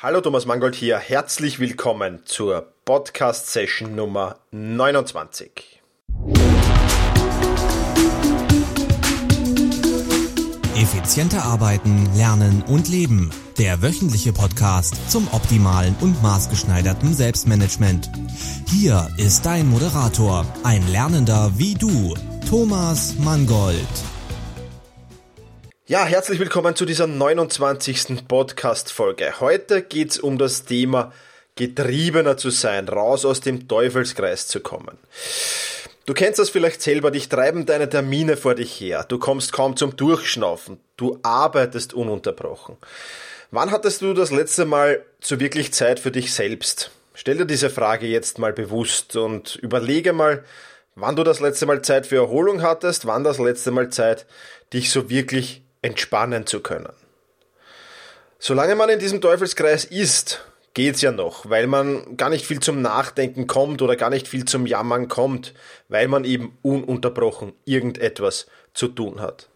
Hallo Thomas Mangold hier, herzlich willkommen zur Podcast-Session Nummer 29. Effizienter arbeiten, lernen und leben. Der wöchentliche Podcast zum optimalen und maßgeschneiderten Selbstmanagement. Hier ist dein Moderator, ein Lernender wie du, Thomas Mangold. Ja, herzlich willkommen zu dieser 29. Podcast-Folge. Heute geht's um das Thema getriebener zu sein, raus aus dem Teufelskreis zu kommen. Du kennst das vielleicht selber, dich treiben deine Termine vor dich her, du kommst kaum zum Durchschnaufen, du arbeitest ununterbrochen. Wann hattest du das letzte Mal so wirklich Zeit für dich selbst? Stell dir diese Frage jetzt mal bewusst und überlege mal, wann du das letzte Mal Zeit für Erholung hattest, wann das letzte Mal Zeit, dich so wirklich entspannen zu können. Solange man in diesem Teufelskreis ist, geht's ja noch, weil man gar nicht viel zum Nachdenken kommt oder gar nicht viel zum Jammern kommt, weil man eben ununterbrochen irgendetwas zu tun hat.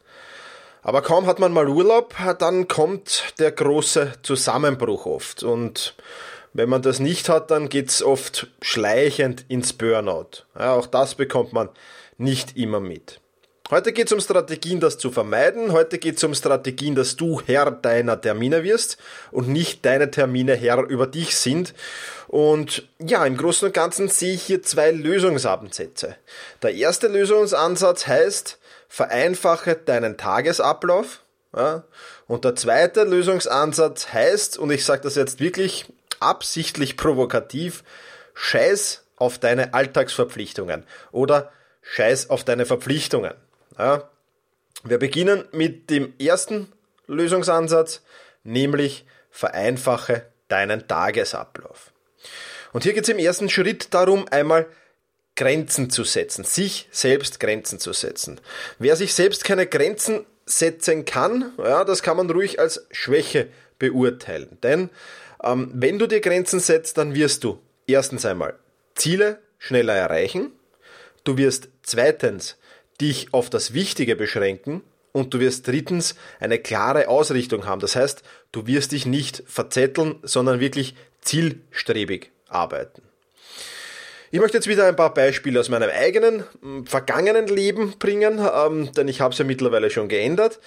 Aber kaum hat man mal Urlaub, dann kommt der große Zusammenbruch oft. Und wenn man das nicht hat, dann geht's oft schleichend ins Burnout. Ja, auch das bekommt man nicht immer mit. Heute geht es um Strategien, das zu vermeiden. Heute geht es um Strategien, dass du Herr deiner Termine wirst und nicht deine Termine Herr über dich sind. Und ja, im Großen und Ganzen sehe ich hier zwei Lösungsansätze. Der erste Lösungsansatz heißt, vereinfache deinen Tagesablauf. Ja, und der zweite Lösungsansatz heißt, und ich sage das jetzt wirklich absichtlich provokativ, scheiß auf deine Alltagsverpflichtungen oder scheiß auf deine Verpflichtungen. Ja, wir beginnen mit dem ersten Lösungsansatz, nämlich vereinfache deinen Tagesablauf. Und hier geht es im ersten Schritt darum, einmal Grenzen zu setzen, sich selbst Grenzen zu setzen. Wer sich selbst keine Grenzen setzen kann, ja, das kann man ruhig als Schwäche beurteilen. Denn ähm, wenn du dir Grenzen setzt, dann wirst du erstens einmal Ziele schneller erreichen, du wirst zweitens dich auf das Wichtige beschränken und du wirst drittens eine klare Ausrichtung haben. Das heißt, du wirst dich nicht verzetteln, sondern wirklich zielstrebig arbeiten. Ich möchte jetzt wieder ein paar Beispiele aus meinem eigenen vergangenen Leben bringen, ähm, denn ich habe es ja mittlerweile schon geändert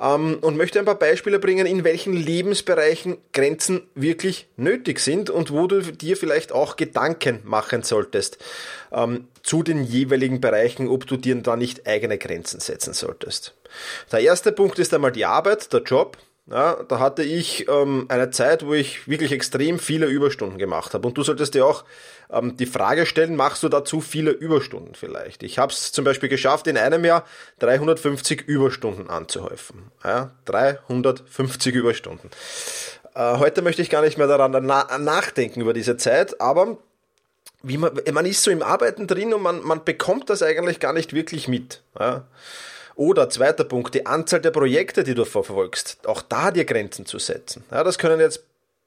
ähm, und möchte ein paar Beispiele bringen, in welchen Lebensbereichen Grenzen wirklich nötig sind und wo du dir vielleicht auch Gedanken machen solltest ähm, zu den jeweiligen Bereichen, ob du dir da nicht eigene Grenzen setzen solltest. Der erste Punkt ist einmal die Arbeit, der Job. Ja, da hatte ich ähm, eine Zeit, wo ich wirklich extrem viele Überstunden gemacht habe. Und du solltest dir auch ähm, die Frage stellen, machst du dazu viele Überstunden vielleicht? Ich habe es zum Beispiel geschafft, in einem Jahr 350 Überstunden anzuhäufen. Ja, 350 Überstunden. Äh, heute möchte ich gar nicht mehr daran na nachdenken über diese Zeit, aber wie man, man ist so im Arbeiten drin und man, man bekommt das eigentlich gar nicht wirklich mit. Ja. Oder zweiter Punkt, die Anzahl der Projekte, die du verfolgst, auch da dir Grenzen zu setzen. Ja, das können jetzt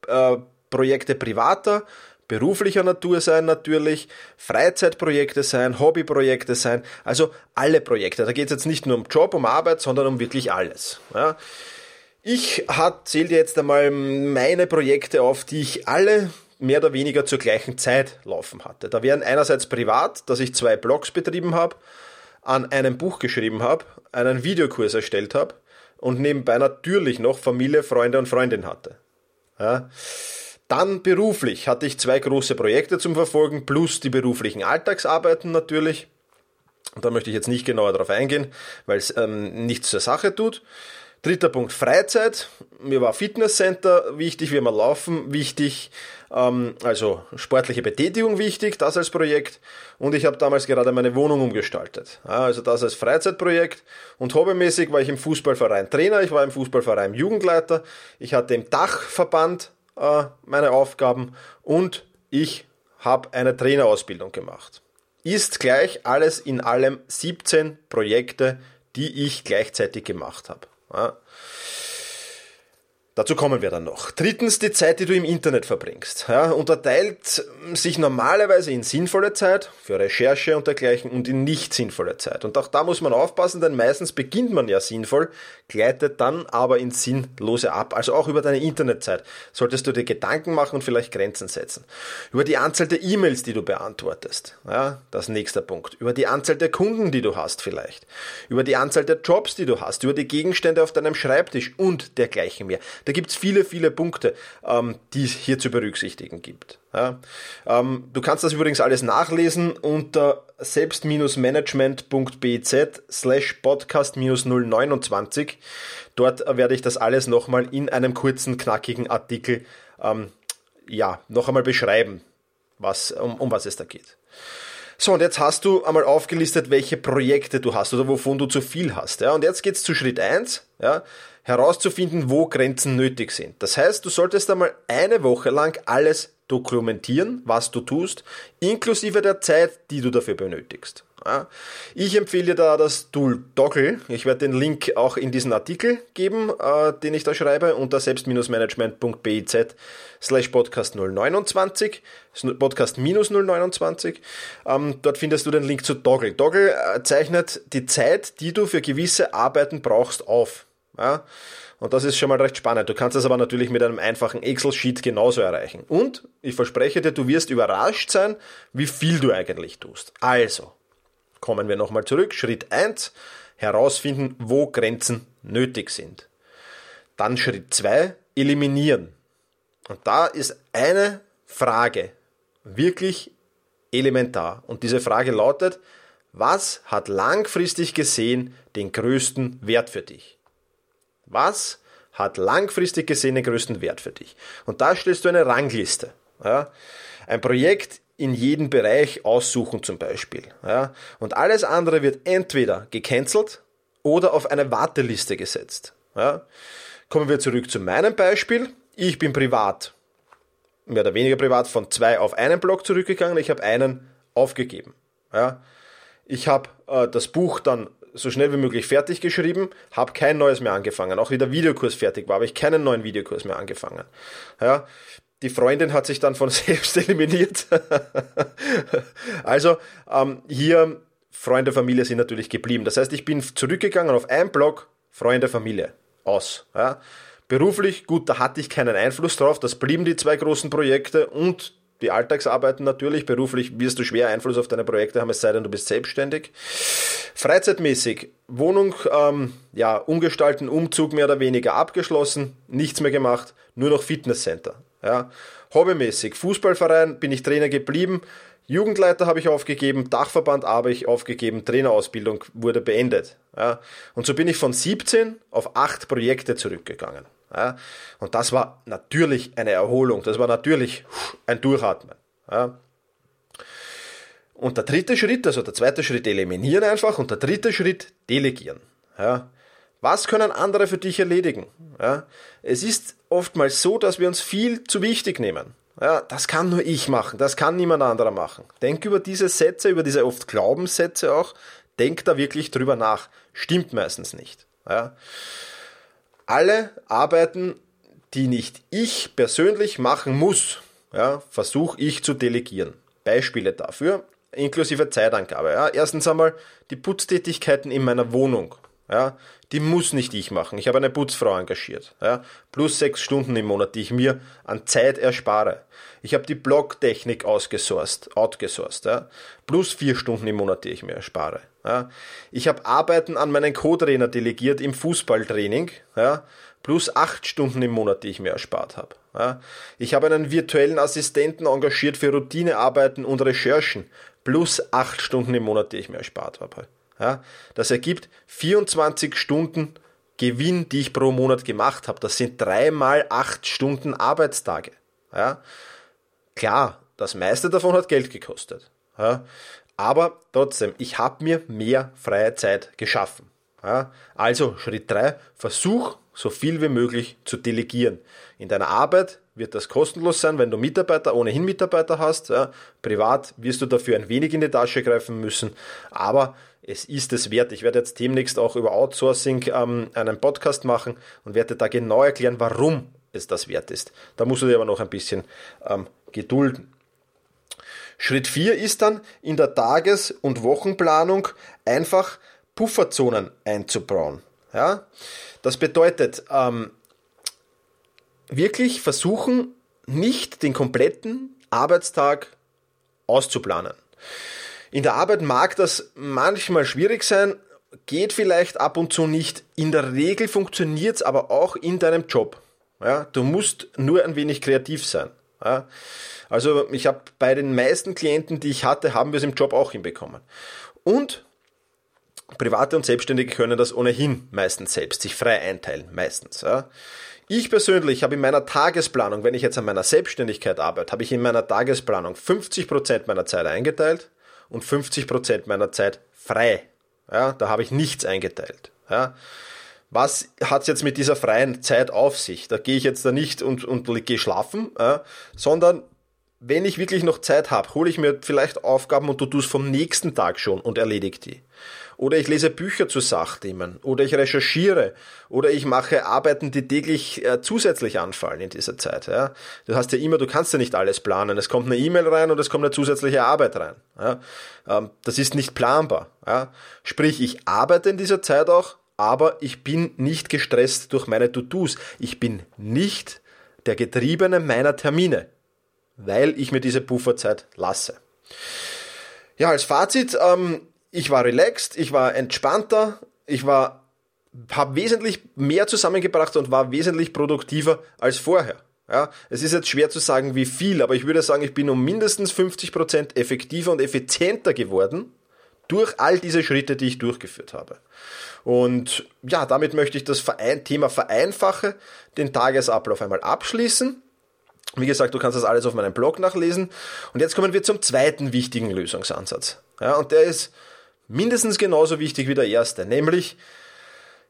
äh, Projekte privater, beruflicher Natur sein natürlich, Freizeitprojekte sein, Hobbyprojekte sein, also alle Projekte. Da geht es jetzt nicht nur um Job, um Arbeit, sondern um wirklich alles. Ja. Ich zähle dir jetzt einmal meine Projekte auf, die ich alle mehr oder weniger zur gleichen Zeit laufen hatte. Da wären einerseits privat, dass ich zwei Blogs betrieben habe, an einem Buch geschrieben habe, einen Videokurs erstellt habe und nebenbei natürlich noch Familie, Freunde und Freundin hatte. Ja. Dann beruflich hatte ich zwei große Projekte zum Verfolgen, plus die beruflichen Alltagsarbeiten natürlich. Da möchte ich jetzt nicht genauer darauf eingehen, weil es ähm, nichts zur Sache tut. Dritter Punkt Freizeit. Mir war Fitnesscenter wichtig, wie wir laufen wichtig, ähm, also sportliche Betätigung wichtig, das als Projekt. Und ich habe damals gerade meine Wohnung umgestaltet. Also das als Freizeitprojekt. Und hobbymäßig war ich im Fußballverein Trainer, ich war im Fußballverein Jugendleiter, ich hatte im Dachverband äh, meine Aufgaben und ich habe eine Trainerausbildung gemacht. Ist gleich alles in allem 17 Projekte, die ich gleichzeitig gemacht habe. Ja. Dazu kommen wir dann noch. Drittens die Zeit, die du im Internet verbringst. Ja, unterteilt sich normalerweise in sinnvolle Zeit für Recherche und dergleichen und in nicht sinnvolle Zeit. Und auch da muss man aufpassen, denn meistens beginnt man ja sinnvoll, gleitet dann aber ins Sinnlose ab. Also auch über deine Internetzeit solltest du dir Gedanken machen und vielleicht Grenzen setzen. Über die Anzahl der E-Mails, die du beantwortest. Ja, das nächste Punkt. Über die Anzahl der Kunden, die du hast vielleicht. Über die Anzahl der Jobs, die du hast. Über die Gegenstände auf deinem Schreibtisch und dergleichen mehr. Da gibt es viele, viele Punkte, ähm, die es hier zu berücksichtigen gibt. Ja. Ähm, du kannst das übrigens alles nachlesen unter selbst-management.biz slash podcast-029. Dort werde ich das alles nochmal in einem kurzen, knackigen Artikel ähm, ja, noch einmal beschreiben, was, um, um was es da geht. So, und jetzt hast du einmal aufgelistet, welche Projekte du hast oder wovon du zu viel hast. Ja? Und jetzt geht's zu Schritt eins. Ja? herauszufinden, wo Grenzen nötig sind. Das heißt, du solltest einmal eine Woche lang alles dokumentieren, was du tust, inklusive der Zeit, die du dafür benötigst. Ich empfehle da das Tool Doggle. Ich werde den Link auch in diesen Artikel geben, äh, den ich da schreibe, unter selbst-management.biz slash podcast 029, podcast minus 029. Ähm, dort findest du den Link zu Doggle. Doggle äh, zeichnet die Zeit, die du für gewisse Arbeiten brauchst, auf. Und das ist schon mal recht spannend. Du kannst das aber natürlich mit einem einfachen Excel-Sheet genauso erreichen. Und ich verspreche dir, du wirst überrascht sein, wie viel du eigentlich tust. Also, kommen wir nochmal zurück. Schritt 1, herausfinden, wo Grenzen nötig sind. Dann Schritt 2, eliminieren. Und da ist eine Frage wirklich elementar. Und diese Frage lautet, was hat langfristig gesehen den größten Wert für dich? Was hat langfristig gesehen den größten Wert für dich? Und da stellst du eine Rangliste. Ja? Ein Projekt in jedem Bereich aussuchen zum Beispiel. Ja? Und alles andere wird entweder gecancelt oder auf eine Warteliste gesetzt. Ja? Kommen wir zurück zu meinem Beispiel. Ich bin privat, mehr oder weniger privat, von zwei auf einen Block zurückgegangen. Ich habe einen aufgegeben. Ja? Ich habe äh, das Buch dann so schnell wie möglich fertig geschrieben, habe kein neues mehr angefangen. Auch wie der Videokurs fertig war, habe ich keinen neuen Videokurs mehr angefangen. Ja, die Freundin hat sich dann von selbst eliminiert. also ähm, hier Freunde, Familie sind natürlich geblieben. Das heißt, ich bin zurückgegangen auf einen Blog, Freunde, Familie, aus. Ja. Beruflich, gut, da hatte ich keinen Einfluss drauf. Das blieben die zwei großen Projekte und die Alltagsarbeiten natürlich. Beruflich wirst du schwer Einfluss auf deine Projekte haben, es sei denn, du bist selbstständig. Freizeitmäßig, Wohnung, ähm, ja, umgestalten, Umzug mehr oder weniger abgeschlossen, nichts mehr gemacht, nur noch Fitnesscenter. Ja. Hobbymäßig, Fußballverein bin ich Trainer geblieben, Jugendleiter habe ich aufgegeben, Dachverband habe ich aufgegeben, Trainerausbildung wurde beendet. Ja. Und so bin ich von 17 auf 8 Projekte zurückgegangen. Ja. Und das war natürlich eine Erholung, das war natürlich ein Durchatmen. Ja. Und der dritte Schritt, also der zweite Schritt eliminieren einfach und der dritte Schritt delegieren. Ja. Was können andere für dich erledigen? Ja. Es ist oftmals so, dass wir uns viel zu wichtig nehmen. Ja, das kann nur ich machen, das kann niemand anderer machen. Denk über diese Sätze, über diese oft Glaubenssätze auch, denk da wirklich drüber nach. Stimmt meistens nicht. Ja alle Arbeiten, die nicht ich persönlich machen muss, ja, versuche ich zu delegieren. Beispiele dafür, inklusive Zeitangabe. Ja. Erstens einmal die Putztätigkeiten in meiner Wohnung. Ja, die muss nicht ich machen. Ich habe eine Putzfrau engagiert. Ja, plus sechs Stunden im Monat, die ich mir an Zeit erspare. Ich habe die Blogtechnik ausgesourced, outgesourced. Ja, plus vier Stunden im Monat, die ich mir erspare. Ja, ich habe Arbeiten an meinen Co-Trainer delegiert im Fußballtraining. Ja, plus acht Stunden im Monat, die ich mir erspart habe. Ja, ich habe einen virtuellen Assistenten engagiert für Routinearbeiten und Recherchen. Plus acht Stunden im Monat, die ich mir erspart habe. Ja, das ergibt 24 Stunden Gewinn, die ich pro Monat gemacht habe. Das sind dreimal acht Stunden Arbeitstage. Ja, klar, das meiste davon hat Geld gekostet. Ja, aber trotzdem, ich habe mir mehr freie Zeit geschaffen. Ja, also Schritt 3, versuch so viel wie möglich zu delegieren. In deiner Arbeit wird das kostenlos sein, wenn du Mitarbeiter, ohnehin Mitarbeiter hast. Ja, privat wirst du dafür ein wenig in die Tasche greifen müssen, aber es ist es wert. Ich werde jetzt demnächst auch über Outsourcing ähm, einen Podcast machen und werde da genau erklären, warum es das wert ist. Da musst du dir aber noch ein bisschen ähm, gedulden. Schritt 4 ist dann in der Tages- und Wochenplanung einfach Pufferzonen einzubauen. Ja? Das bedeutet, ähm, wirklich versuchen, nicht den kompletten Arbeitstag auszuplanen. In der Arbeit mag das manchmal schwierig sein, geht vielleicht ab und zu nicht. In der Regel funktioniert es aber auch in deinem Job. Ja, du musst nur ein wenig kreativ sein. Ja, also ich habe bei den meisten Klienten, die ich hatte, haben wir es im Job auch hinbekommen. Und Private und Selbstständige können das ohnehin meistens selbst, sich frei einteilen, meistens. Ja. Ich persönlich habe in meiner Tagesplanung, wenn ich jetzt an meiner Selbstständigkeit arbeite, habe ich in meiner Tagesplanung 50% meiner Zeit eingeteilt und 50% meiner Zeit frei. Ja, da habe ich nichts eingeteilt. Ja. Was hat es jetzt mit dieser freien Zeit auf sich? Da gehe ich jetzt da nicht und, und gehe schlafen, ja, sondern wenn ich wirklich noch Zeit habe, hole ich mir vielleicht Aufgaben und du tust vom nächsten Tag schon und erledige die. Oder ich lese Bücher zu Sachthemen. Oder ich recherchiere. Oder ich mache Arbeiten, die täglich äh, zusätzlich anfallen in dieser Zeit. Ja. Du hast ja immer, du kannst ja nicht alles planen. Es kommt eine E-Mail rein und es kommt eine zusätzliche Arbeit rein. Ja. Ähm, das ist nicht planbar. Ja. Sprich, ich arbeite in dieser Zeit auch, aber ich bin nicht gestresst durch meine To-Dos. Ich bin nicht der Getriebene meiner Termine, weil ich mir diese Pufferzeit lasse. Ja, als Fazit, ähm, ich war relaxed, ich war entspannter, ich war habe wesentlich mehr zusammengebracht und war wesentlich produktiver als vorher. Ja, es ist jetzt schwer zu sagen, wie viel, aber ich würde sagen, ich bin um mindestens 50% effektiver und effizienter geworden durch all diese Schritte, die ich durchgeführt habe. Und ja, damit möchte ich das Thema Vereinfache, den Tagesablauf einmal abschließen. Wie gesagt, du kannst das alles auf meinem Blog nachlesen. Und jetzt kommen wir zum zweiten wichtigen Lösungsansatz. Ja, und der ist mindestens genauso wichtig wie der erste, nämlich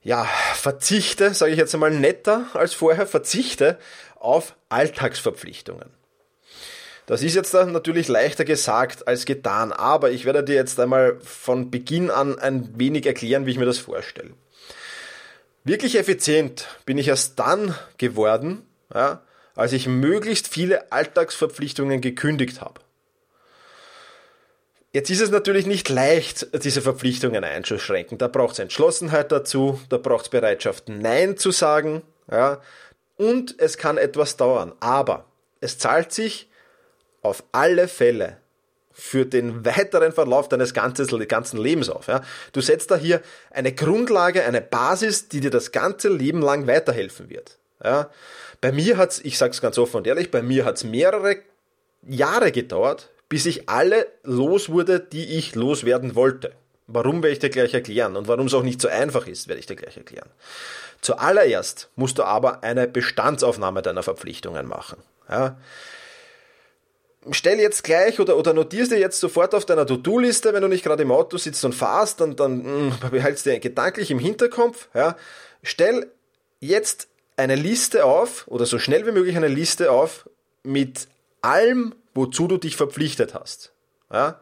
ja, verzichte, sage ich jetzt einmal netter als vorher, verzichte auf Alltagsverpflichtungen. Das ist jetzt natürlich leichter gesagt als getan, aber ich werde dir jetzt einmal von Beginn an ein wenig erklären, wie ich mir das vorstelle. Wirklich effizient bin ich erst dann geworden, ja, als ich möglichst viele Alltagsverpflichtungen gekündigt habe. Jetzt ist es natürlich nicht leicht, diese Verpflichtungen einzuschränken. Da braucht es Entschlossenheit dazu, da braucht es Bereitschaft, Nein zu sagen, ja, und es kann etwas dauern. Aber es zahlt sich auf alle Fälle für den weiteren Verlauf deines ganzen Lebens auf. Ja. Du setzt da hier eine Grundlage, eine Basis, die dir das ganze Leben lang weiterhelfen wird. Ja. Bei mir hat's, ich sag's ganz offen und ehrlich, bei mir hat's mehrere Jahre gedauert, bis ich alle los wurde, die ich loswerden wollte. Warum werde ich dir gleich erklären und warum es auch nicht so einfach ist, werde ich dir gleich erklären. Zuallererst musst du aber eine Bestandsaufnahme deiner Verpflichtungen machen. Ja? Stell jetzt gleich oder, oder notierst dir jetzt sofort auf deiner To-Do-Liste, wenn du nicht gerade im Auto sitzt und fahrst, dann, dann mh, hm, behaltst dir gedanklich im Hinterkopf. Ja? Stell jetzt eine Liste auf oder so schnell wie möglich eine Liste auf mit allem, wozu du dich verpflichtet hast. Ja?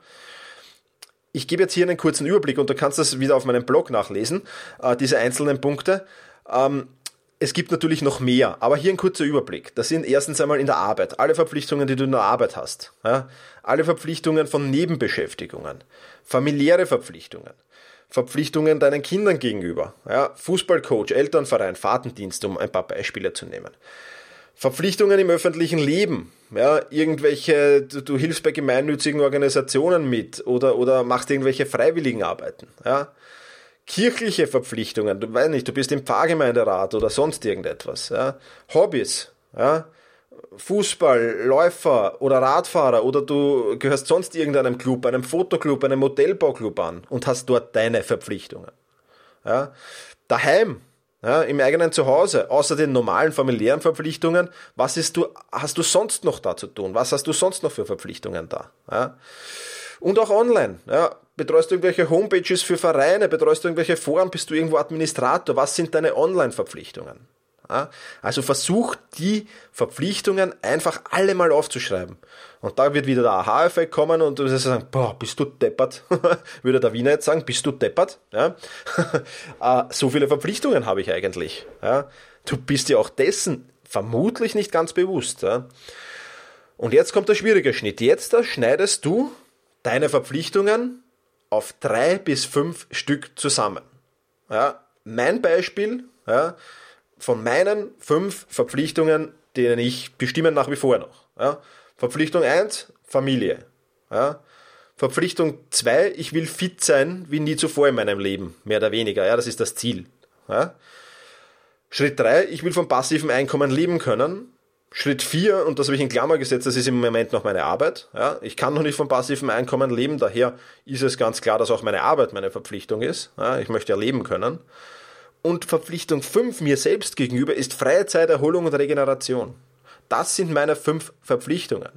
Ich gebe jetzt hier einen kurzen Überblick und du kannst das wieder auf meinem Blog nachlesen, äh, diese einzelnen Punkte. Ähm, es gibt natürlich noch mehr, aber hier ein kurzer Überblick. Das sind erstens einmal in der Arbeit, alle Verpflichtungen, die du in der Arbeit hast. Ja? Alle Verpflichtungen von Nebenbeschäftigungen, familiäre Verpflichtungen, Verpflichtungen deinen Kindern gegenüber, ja? Fußballcoach, Elternverein, Fahrtendienst, um ein paar Beispiele zu nehmen. Verpflichtungen im öffentlichen Leben, ja, irgendwelche, du, du, hilfst bei gemeinnützigen Organisationen mit oder, oder machst irgendwelche freiwilligen Arbeiten, ja. Kirchliche Verpflichtungen, du weißt nicht, du bist im Pfarrgemeinderat oder sonst irgendetwas, ja. Hobbys, ja. Fußball, Läufer oder Radfahrer oder du gehörst sonst irgendeinem Club, einem Fotoclub, einem Modellbauclub an und hast dort deine Verpflichtungen. Ja. Daheim, ja, im eigenen Zuhause, außer den normalen familiären Verpflichtungen, was ist du, hast du sonst noch da zu tun? Was hast du sonst noch für Verpflichtungen da? Ja? Und auch online. Ja? Betreust du irgendwelche Homepages für Vereine? Betreust du irgendwelche Foren? Bist du irgendwo Administrator? Was sind deine Online-Verpflichtungen? Ja? Also versuch die Verpflichtungen einfach alle mal aufzuschreiben. Und da wird wieder der Aha-Effekt kommen und du wirst sagen, boah, bist du deppert, würde der Wiener jetzt sagen, bist du deppert? Ja? Äh, so viele Verpflichtungen habe ich eigentlich. Ja? Du bist ja auch dessen Vermutlich nicht ganz bewusst. Ja? Und jetzt kommt der schwierige Schnitt. Jetzt schneidest du deine Verpflichtungen auf drei bis fünf Stück zusammen. Ja? Mein Beispiel ja, von meinen fünf Verpflichtungen, denen ich bestimme nach wie vor noch. Ja? Verpflichtung 1, Familie. Ja? Verpflichtung 2, ich will fit sein wie nie zuvor in meinem Leben, mehr oder weniger. Ja, das ist das Ziel. Ja? Schritt 3, ich will vom passiven Einkommen leben können. Schritt 4, und das habe ich in Klammer gesetzt, das ist im Moment noch meine Arbeit. Ja? Ich kann noch nicht vom passiven Einkommen leben, daher ist es ganz klar, dass auch meine Arbeit meine Verpflichtung ist. Ja? Ich möchte ja leben können. Und Verpflichtung 5 mir selbst gegenüber ist freie Zeit, Erholung und Regeneration. Das sind meine fünf Verpflichtungen.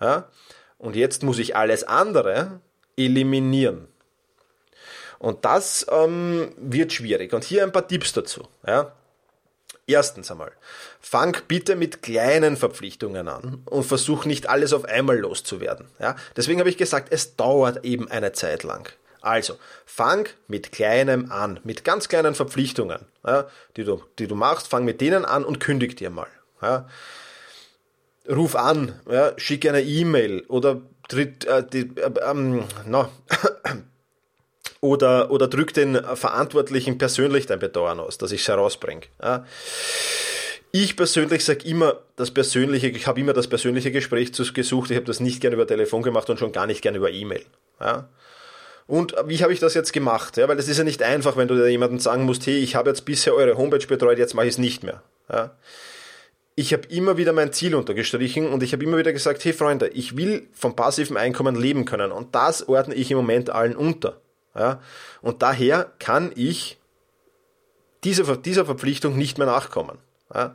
Ja? Und jetzt muss ich alles andere eliminieren. Und das ähm, wird schwierig. Und hier ein paar Tipps dazu. Ja? Erstens einmal, fang bitte mit kleinen Verpflichtungen an und versuch nicht alles auf einmal loszuwerden. Ja? Deswegen habe ich gesagt, es dauert eben eine Zeit lang. Also, fang mit kleinem an, mit ganz kleinen Verpflichtungen, ja, die, du, die du machst, fang mit denen an und kündig dir mal. Ja ruf an, ja, schick eine E-Mail oder tritt, äh, die, äh, ähm, no. oder, oder drück den Verantwortlichen persönlich dein Bedauern aus, dass ich es herausbringe. Ja. Ich persönlich sage immer das persönliche, ich habe immer das persönliche Gespräch gesucht, ich habe das nicht gerne über Telefon gemacht und schon gar nicht gerne über E-Mail. Ja. Und wie habe ich das jetzt gemacht? Ja, weil das ist ja nicht einfach, wenn du jemandem sagen musst, hey, ich habe jetzt bisher eure Homepage betreut, jetzt mache ich es nicht mehr. Ja ich habe immer wieder mein Ziel untergestrichen und ich habe immer wieder gesagt, hey Freunde, ich will vom passiven Einkommen leben können und das ordne ich im Moment allen unter. Ja? Und daher kann ich dieser, dieser Verpflichtung nicht mehr nachkommen. Ja?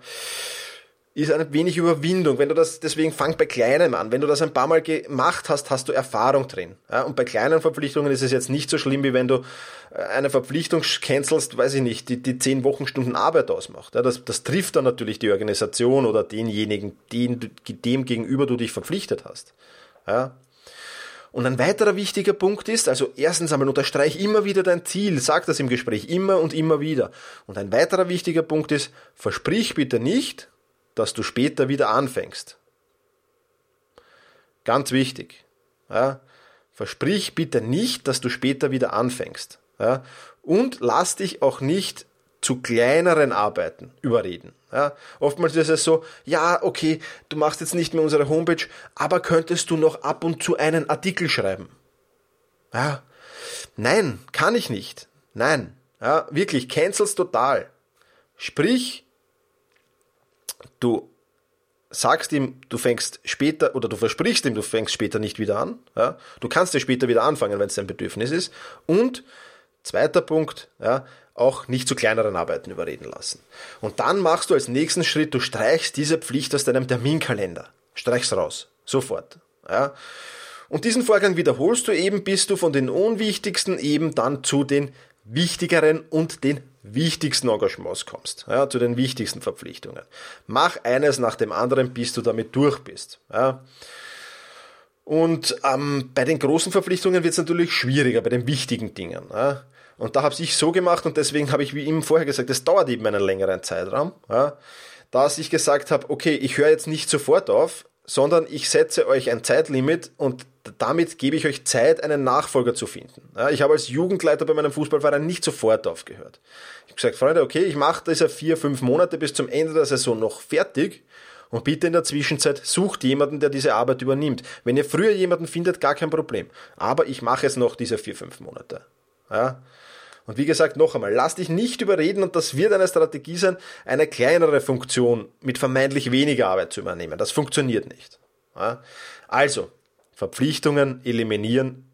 Ist ein wenig Überwindung. Wenn du das, deswegen fang bei Kleinem an. Wenn du das ein paar Mal gemacht hast, hast du Erfahrung drin. Ja, und bei kleinen Verpflichtungen ist es jetzt nicht so schlimm, wie wenn du äh, eine Verpflichtung cancelst, weiß ich nicht, die, die zehn Wochenstunden Arbeit ausmacht. Ja, das, das trifft dann natürlich die Organisation oder denjenigen, den, dem gegenüber du dich verpflichtet hast. Ja. Und ein weiterer wichtiger Punkt ist, also erstens einmal unterstreich immer wieder dein Ziel, sag das im Gespräch immer und immer wieder. Und ein weiterer wichtiger Punkt ist, versprich bitte nicht, dass du später wieder anfängst. Ganz wichtig. Ja, versprich bitte nicht, dass du später wieder anfängst. Ja, und lass dich auch nicht zu kleineren Arbeiten überreden. Ja, oftmals ist es so, ja, okay, du machst jetzt nicht mehr unsere Homepage, aber könntest du noch ab und zu einen Artikel schreiben? Ja, nein, kann ich nicht. Nein, ja, wirklich, cancels total. Sprich, du sagst ihm, du fängst später oder du versprichst ihm, du fängst später nicht wieder an. Ja? Du kannst ja später wieder anfangen, wenn es dein Bedürfnis ist. Und zweiter Punkt, ja, auch nicht zu kleineren Arbeiten überreden lassen. Und dann machst du als nächsten Schritt, du streichst diese Pflicht aus deinem Terminkalender. Streich's raus. Sofort. Ja? Und diesen Vorgang wiederholst du eben, bis du von den unwichtigsten eben dann zu den wichtigeren und den wichtigsten Engagements kommst, ja, zu den wichtigsten Verpflichtungen. Mach eines nach dem anderen, bis du damit durch bist. Ja. Und ähm, bei den großen Verpflichtungen wird es natürlich schwieriger, bei den wichtigen Dingen. Ja. Und da habe ich so gemacht und deswegen habe ich, wie eben vorher gesagt, es dauert eben einen längeren Zeitraum, ja, dass ich gesagt habe, okay, ich höre jetzt nicht sofort auf, sondern ich setze euch ein Zeitlimit und damit gebe ich euch Zeit, einen Nachfolger zu finden. Ja, ich habe als Jugendleiter bei meinem Fußballverein nicht sofort aufgehört. Ich habe gesagt, Freunde, okay, ich mache das ja vier, fünf Monate bis zum Ende der Saison noch fertig und bitte in der Zwischenzeit sucht jemanden, der diese Arbeit übernimmt. Wenn ihr früher jemanden findet, gar kein Problem. Aber ich mache es noch diese vier, fünf Monate. Ja? Und wie gesagt, noch einmal, lass dich nicht überreden und das wird eine Strategie sein, eine kleinere Funktion mit vermeintlich weniger Arbeit zu übernehmen. Das funktioniert nicht. Also, Verpflichtungen eliminieren.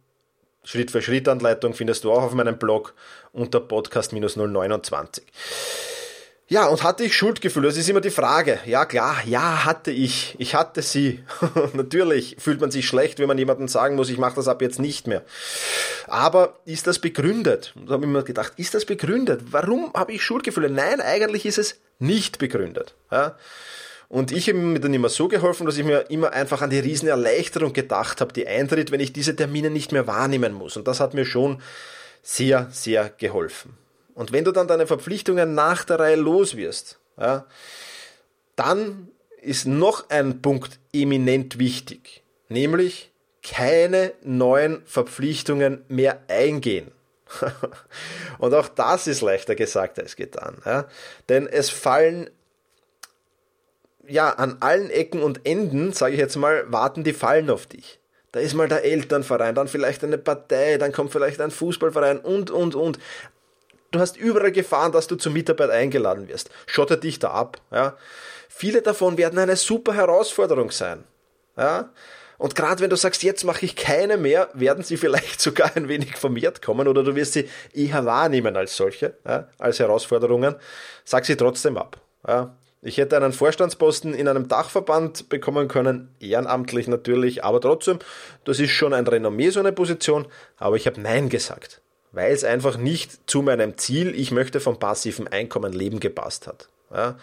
Schritt für Schritt Anleitung findest du auch auf meinem Blog unter Podcast-029. Ja, und hatte ich Schuldgefühle? Das ist immer die Frage. Ja, klar, ja, hatte ich. Ich hatte sie. Natürlich fühlt man sich schlecht, wenn man jemandem sagen muss, ich mache das ab jetzt nicht mehr. Aber ist das begründet? Da habe ich mir gedacht, ist das begründet? Warum habe ich Schuldgefühle? Nein, eigentlich ist es nicht begründet. Ja? Und ich habe mir dann immer so geholfen, dass ich mir immer einfach an die Riesenerleichterung gedacht habe, die eintritt, wenn ich diese Termine nicht mehr wahrnehmen muss. Und das hat mir schon sehr, sehr geholfen. Und wenn du dann deine Verpflichtungen nach der Reihe los wirst, ja, Dann ist noch ein Punkt eminent wichtig, nämlich keine neuen Verpflichtungen mehr eingehen. Und auch das ist leichter gesagt als getan. Ja? Denn es fallen ja an allen Ecken und Enden, sage ich jetzt mal, warten die Fallen auf dich. Da ist mal der Elternverein, dann vielleicht eine Partei, dann kommt vielleicht ein Fußballverein und, und, und. Du hast überall Gefahren, dass du zur Mitarbeit eingeladen wirst. Schotte dich da ab. Ja? Viele davon werden eine super Herausforderung sein. Ja? Und gerade wenn du sagst, jetzt mache ich keine mehr, werden sie vielleicht sogar ein wenig vermehrt kommen oder du wirst sie eher wahrnehmen als solche, ja, als Herausforderungen. Sag sie trotzdem ab. Ja. Ich hätte einen Vorstandsposten in einem Dachverband bekommen können, ehrenamtlich natürlich, aber trotzdem, das ist schon ein Renommee, so eine Position, aber ich habe Nein gesagt, weil es einfach nicht zu meinem Ziel, ich möchte vom passiven Einkommen leben, gepasst hat. Ja.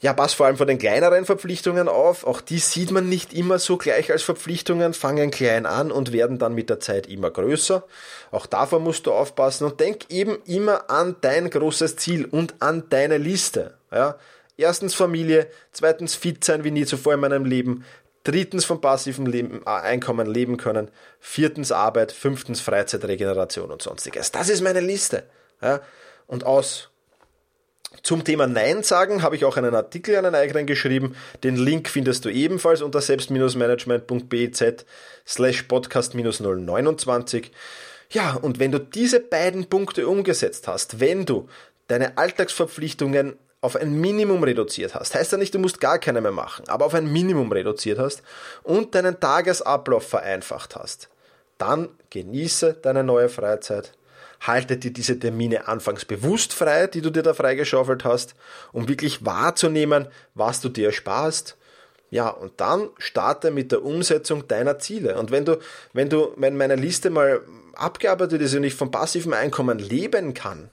Ja, pass vor allem von den kleineren Verpflichtungen auf. Auch die sieht man nicht immer so gleich als Verpflichtungen, fangen klein an und werden dann mit der Zeit immer größer. Auch davor musst du aufpassen und denk eben immer an dein großes Ziel und an deine Liste. Ja? Erstens Familie, zweitens fit sein wie nie zuvor in meinem Leben, drittens vom passiven Leben, äh, Einkommen leben können, viertens Arbeit, fünftens Freizeitregeneration und sonstiges. Das ist meine Liste. Ja? Und aus zum Thema Nein sagen habe ich auch einen Artikel, einen eigenen geschrieben. Den Link findest du ebenfalls unter selbst-management.bez slash podcast-029. Ja, und wenn du diese beiden Punkte umgesetzt hast, wenn du deine Alltagsverpflichtungen auf ein Minimum reduziert hast, heißt ja nicht, du musst gar keine mehr machen, aber auf ein Minimum reduziert hast und deinen Tagesablauf vereinfacht hast, dann genieße deine neue Freizeit, halte dir diese Termine anfangs bewusst frei, die du dir da freigeschaufelt hast, um wirklich wahrzunehmen, was du dir ersparst. Ja, und dann starte mit der Umsetzung deiner Ziele. Und wenn du, wenn du, wenn meine Liste mal abgearbeitet ist und ich vom passiven Einkommen leben kann,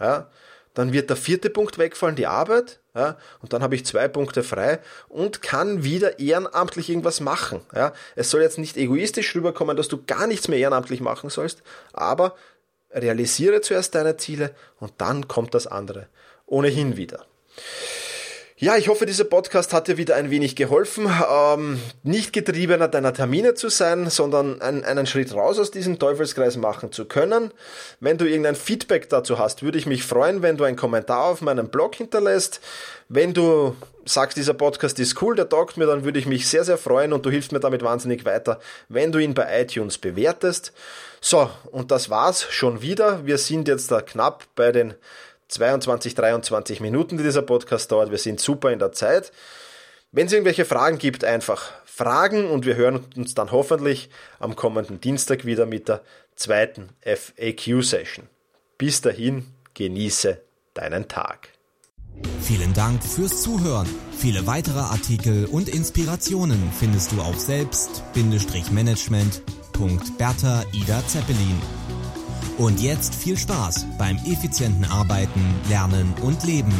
ja, dann wird der vierte Punkt wegfallen, die Arbeit, ja, und dann habe ich zwei Punkte frei und kann wieder ehrenamtlich irgendwas machen. Ja. Es soll jetzt nicht egoistisch rüberkommen, dass du gar nichts mehr ehrenamtlich machen sollst, aber realisiere zuerst deine Ziele und dann kommt das andere ohnehin wieder. Ja, ich hoffe, dieser Podcast hat dir wieder ein wenig geholfen, ähm, nicht getriebener deiner Termine zu sein, sondern ein, einen Schritt raus aus diesem Teufelskreis machen zu können. Wenn du irgendein Feedback dazu hast, würde ich mich freuen, wenn du einen Kommentar auf meinem Blog hinterlässt. Wenn du sagst, dieser Podcast ist cool, der taugt mir, dann würde ich mich sehr, sehr freuen und du hilfst mir damit wahnsinnig weiter, wenn du ihn bei iTunes bewertest. So, und das war's schon wieder. Wir sind jetzt da knapp bei den 22, 23 Minuten, die dieser Podcast dauert. Wir sind super in der Zeit. Wenn es irgendwelche Fragen gibt, einfach fragen und wir hören uns dann hoffentlich am kommenden Dienstag wieder mit der zweiten FAQ-Session. Bis dahin, genieße deinen Tag. Vielen Dank fürs Zuhören. Viele weitere Artikel und Inspirationen findest du auf selbst-management.bertha Ida Zeppelin. Und jetzt viel Spaß beim effizienten Arbeiten, Lernen und Leben.